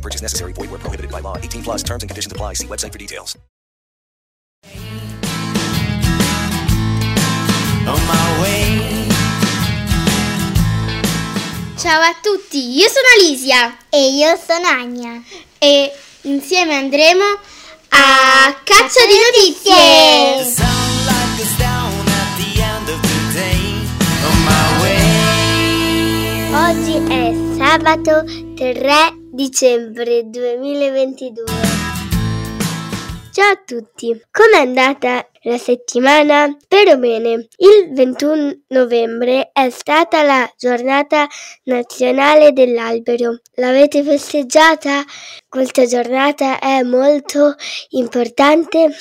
No purchase necessary. Void where prohibited by law. 18 plus terms and conditions apply. See website for details. On my way. Ciao a tutti, io sono Alicia E io sono Ania. e insieme andremo a Caccia di Notizie. Oggi è sabato 3 dicembre 2022. Ciao a tutti, com'è andata la settimana? Spero bene. Il 21 novembre è stata la giornata nazionale dell'albero. L'avete festeggiata? Questa giornata è molto importante,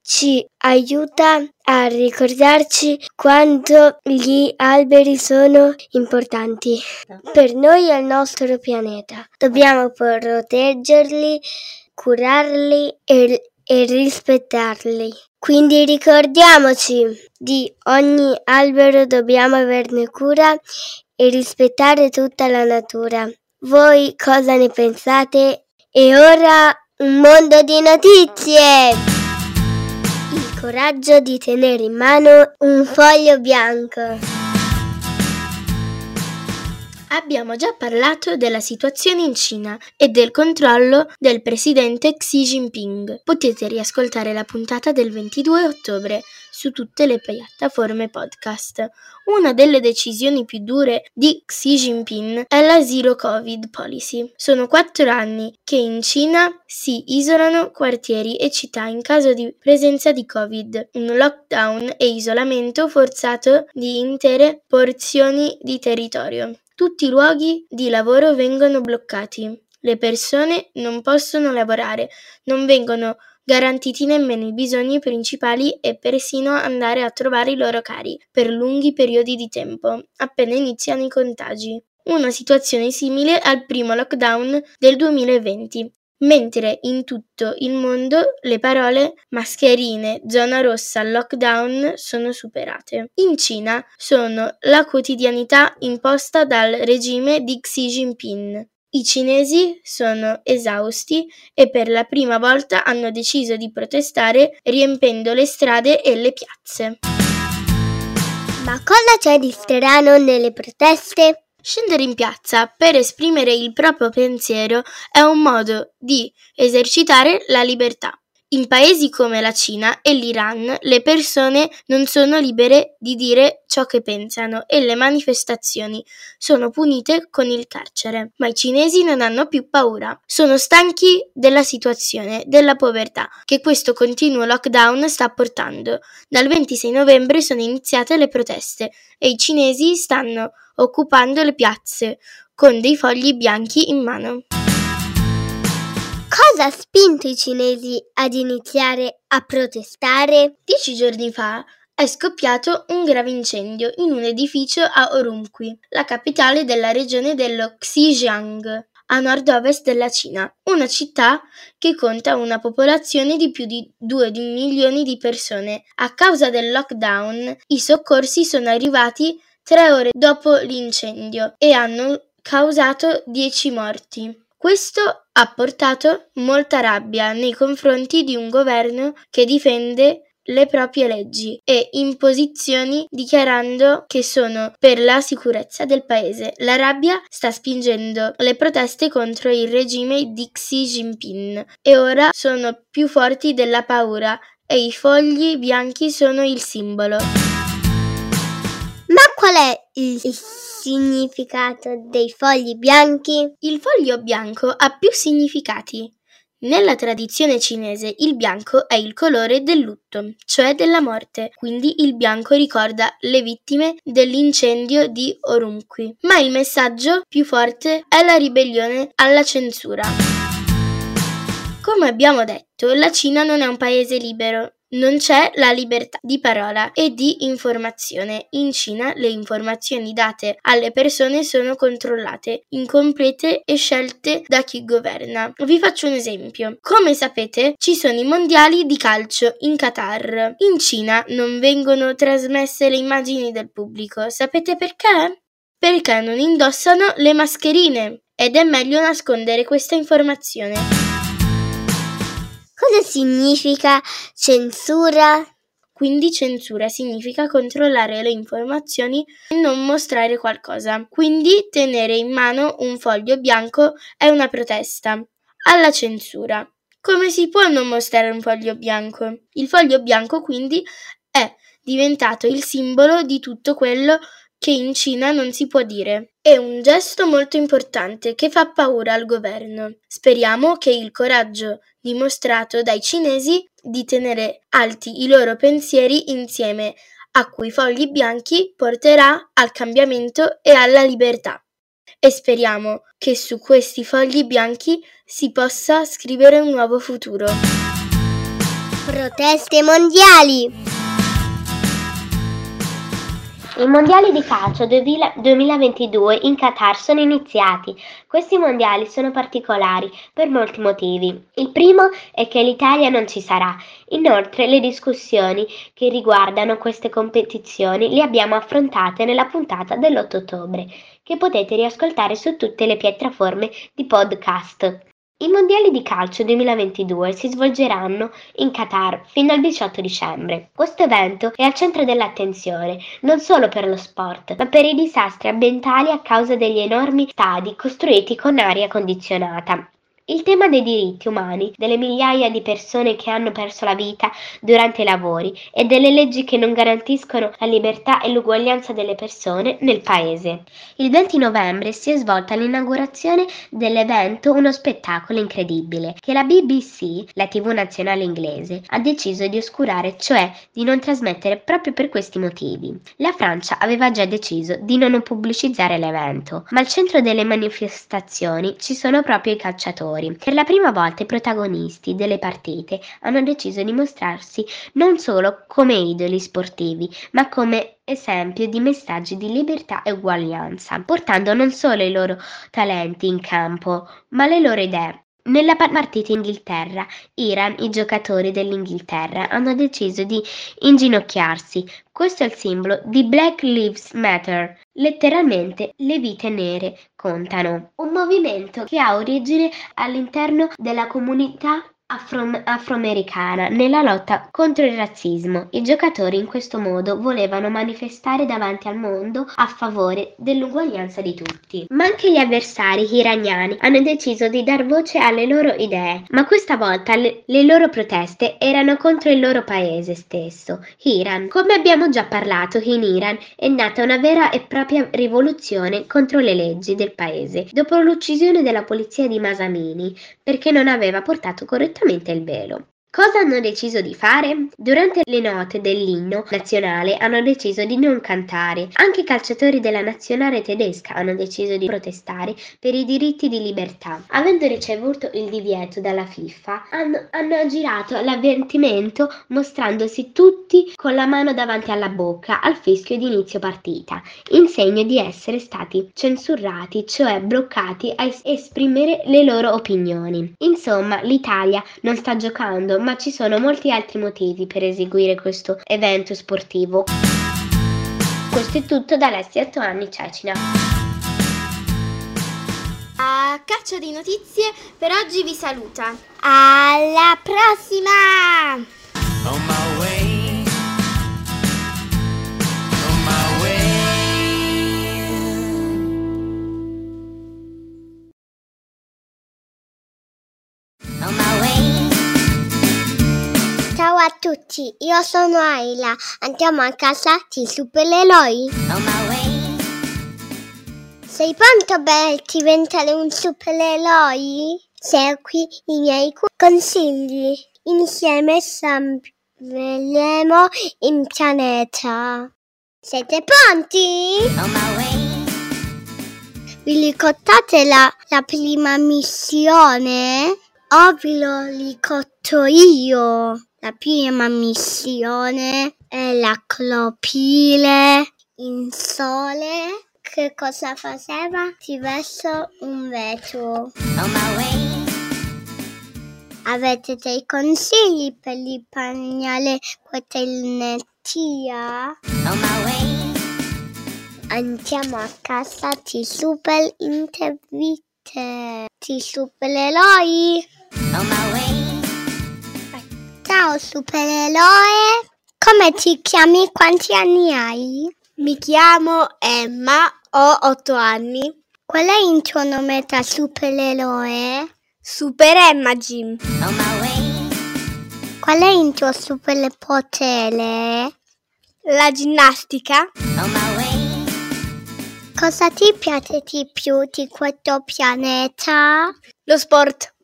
ci aiuta a ricordarci quanto gli alberi sono importanti per noi e il nostro pianeta. Dobbiamo proteggerli, curarli e, e rispettarli. Quindi ricordiamoci di ogni albero dobbiamo averne cura e rispettare tutta la natura. Voi cosa ne pensate? E ora un mondo di notizie! Il coraggio di tenere in mano un foglio bianco. Abbiamo già parlato della situazione in Cina e del controllo del presidente Xi Jinping. Potete riascoltare la puntata del 22 ottobre su tutte le piattaforme podcast. Una delle decisioni più dure di Xi Jinping è la Zero Covid Policy. Sono quattro anni che in Cina si isolano quartieri e città in caso di presenza di Covid, un lockdown e isolamento forzato di intere porzioni di territorio. Tutti i luoghi di lavoro vengono bloccati. Le persone non possono lavorare, non vengono garantiti nemmeno i bisogni principali e persino andare a trovare i loro cari per lunghi periodi di tempo, appena iniziano i contagi. Una situazione simile al primo lockdown del 2020, mentre in tutto il mondo le parole mascherine, zona rossa, lockdown sono superate. In Cina sono la quotidianità imposta dal regime di Xi Jinping. I cinesi sono esausti e per la prima volta hanno deciso di protestare riempendo le strade e le piazze. Ma cosa c'è di strano nelle proteste? Scendere in piazza per esprimere il proprio pensiero è un modo di esercitare la libertà. In paesi come la Cina e l'Iran le persone non sono libere di dire ciò che pensano e le manifestazioni sono punite con il carcere. Ma i cinesi non hanno più paura. Sono stanchi della situazione, della povertà che questo continuo lockdown sta portando. Dal 26 novembre sono iniziate le proteste e i cinesi stanno occupando le piazze con dei fogli bianchi in mano. Cosa ha spinto i cinesi ad iniziare a protestare? Dieci giorni fa è scoppiato un grave incendio in un edificio a Urumqi, la capitale della regione dello Xinjiang, a nord-ovest della Cina, una città che conta una popolazione di più di 2 milioni di persone. A causa del lockdown, i soccorsi sono arrivati tre ore dopo l'incendio e hanno causato 10 morti. Questo ha portato molta rabbia nei confronti di un governo che difende le proprie leggi e imposizioni dichiarando che sono per la sicurezza del paese. La rabbia sta spingendo le proteste contro il regime di Xi Jinping e ora sono più forti della paura e i fogli bianchi sono il simbolo. Ma qual è il significato dei fogli bianchi? Il foglio bianco ha più significati. Nella tradizione cinese il bianco è il colore del lutto, cioè della morte, quindi il bianco ricorda le vittime dell'incendio di Urumqi. Ma il messaggio più forte è la ribellione alla censura. Come abbiamo detto, la Cina non è un paese libero. Non c'è la libertà di parola e di informazione. In Cina le informazioni date alle persone sono controllate, incomplete e scelte da chi governa. Vi faccio un esempio. Come sapete, ci sono i mondiali di calcio in Qatar. In Cina non vengono trasmesse le immagini del pubblico. Sapete perché? Perché non indossano le mascherine ed è meglio nascondere questa informazione. Cosa significa censura? Quindi censura significa controllare le informazioni e non mostrare qualcosa. Quindi tenere in mano un foglio bianco è una protesta alla censura. Come si può non mostrare un foglio bianco? Il foglio bianco quindi è diventato il simbolo di tutto quello che in Cina non si può dire. È un gesto molto importante che fa paura al governo. Speriamo che il coraggio dimostrato dai cinesi di tenere alti i loro pensieri insieme a quei fogli bianchi porterà al cambiamento e alla libertà. E speriamo che su questi fogli bianchi si possa scrivere un nuovo futuro. Proteste mondiali! I mondiali di calcio 2022 in Qatar sono iniziati. Questi mondiali sono particolari per molti motivi. Il primo è che l'Italia non ci sarà. Inoltre le discussioni che riguardano queste competizioni le abbiamo affrontate nella puntata dell'8 ottobre, che potete riascoltare su tutte le piattaforme di podcast. I mondiali di calcio 2022 si svolgeranno in Qatar fino al 18 dicembre. Questo evento è al centro dell'attenzione non solo per lo sport, ma per i disastri ambientali a causa degli enormi stadi costruiti con aria condizionata. Il tema dei diritti umani, delle migliaia di persone che hanno perso la vita durante i lavori e delle leggi che non garantiscono la libertà e l'uguaglianza delle persone nel paese. Il 20 novembre si è svolta l'inaugurazione dell'evento Uno spettacolo incredibile che la BBC, la TV nazionale inglese, ha deciso di oscurare, cioè di non trasmettere proprio per questi motivi. La Francia aveva già deciso di non pubblicizzare l'evento, ma al centro delle manifestazioni ci sono proprio i calciatori giocatori. Per la prima volta i protagonisti delle partite hanno deciso di mostrarsi non solo come idoli sportivi, ma come esempio di messaggi di libertà e uguaglianza, portando non solo i loro talenti in campo, ma le loro idee. Nella partita Inghilterra, Iran, i giocatori dell'Inghilterra hanno deciso di inginocchiarsi. Questo è il simbolo di Black Lives Matter, letteralmente le vite nere contano. Un movimento che ha origine all'interno della comunità afroamericana nella lotta contro il razzismo. I giocatori in questo modo volevano manifestare davanti al mondo a favore dell'uguaglianza di tutti. Ma anche gli avversari iraniani hanno deciso di dar voce alle loro idee, ma questa volta le, le loro proteste erano contro il loro paese stesso, Iran. Come abbiamo già parlato, in Iran è nata una vera e propria rivoluzione contro le leggi del paese, dopo l'uccisione della polizia di Masamini, perché non aveva portato correttamente completamente il velo. Cosa hanno deciso di fare? Durante le note dell'inno nazionale hanno deciso di non cantare. Anche i calciatori della nazionale tedesca hanno deciso di protestare per i diritti di libertà. Avendo ricevuto il divieto dalla FIFA, hanno, hanno girato l'avvertimento mostrandosi tutti con la mano davanti alla bocca al fischio di inizio partita, in segno di essere stati censurati, cioè bloccati a esprimere le loro opinioni. Insomma, l'Italia non sta giocando ma ci sono molti altri motivi per eseguire questo evento sportivo. Questo è tutto da Alessia Toanni Cecina. A caccia di notizie per oggi vi saluta. Alla prossima! Tutti, io sono Ayla. Andiamo a casa di supereroi. Sei pronto per diventare un supereroe? Segui i miei consigli. Insieme salveremo il pianeta. Siete pronti? Vi ricordate la, la prima missione? ovilo li cotto io. La prima missione è la clopile in sole. Che cosa faceva? Ti verso un vetro. Avete dei consigli per il pagnale my way. Andiamo a casa di super interviste. Di supereroi. On my way. Ciao supereroe. Come ti chiami? Quanti anni hai? Mi chiamo Emma, ho 8 anni. Qual è il tuo nome da supereroe? Super Emma Jim. On my way. Qual è il tuo superpotere? La ginnastica. On my way. Cosa ti piace di più di questo pianeta? Lo sport.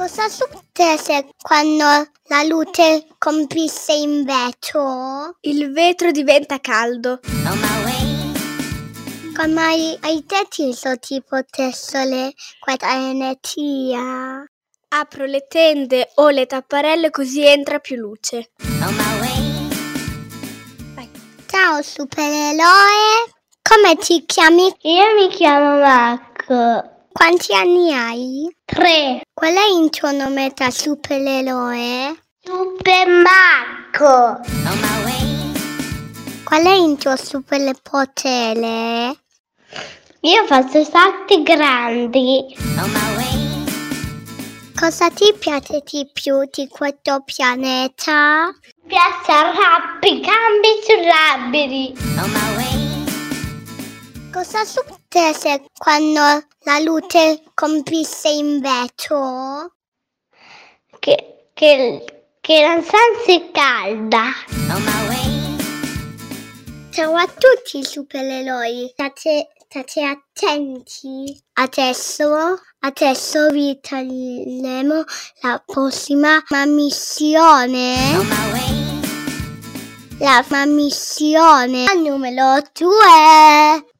Cosa succede quando la luce compisse in vetro? Il vetro diventa caldo. Come hai, hai deciso di potessere questa energia? Apro le tende o le tapparelle così entra più luce. Ciao supereroe, come ti chiami? Io mi chiamo Marco. Quanti anni hai? Tre. Qual è il tuo nome da supereroe? Super Marco. On my way. Qual è il tuo superpotere? Io faccio salti grandi. On my way. Cosa ti piace di più di questo pianeta? Piazza rampicanti su alberi. On my way. Cosa succede quando la luce compisse in vetro? Che, che, che la stanza è calda. Ciao a tutti supereroi, state, state attenti. Adesso, adesso vi taglieremo la prossima missione. La missione numero 2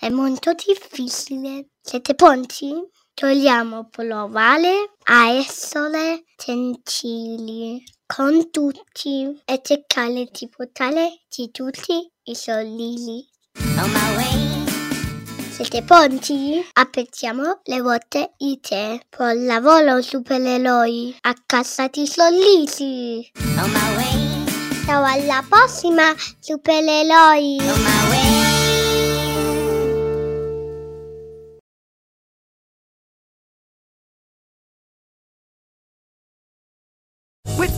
è... molto difficile. Siete pronti? Vogliamo provare a essere gentili con tutti e cercare di portare di tutti i sorrisi. On my way. Siete pronti? Aspettiamo le volte di te. Buon lavoro supereroi. A casa di sorrisi. On my way. Ciao alla prossima supereroi.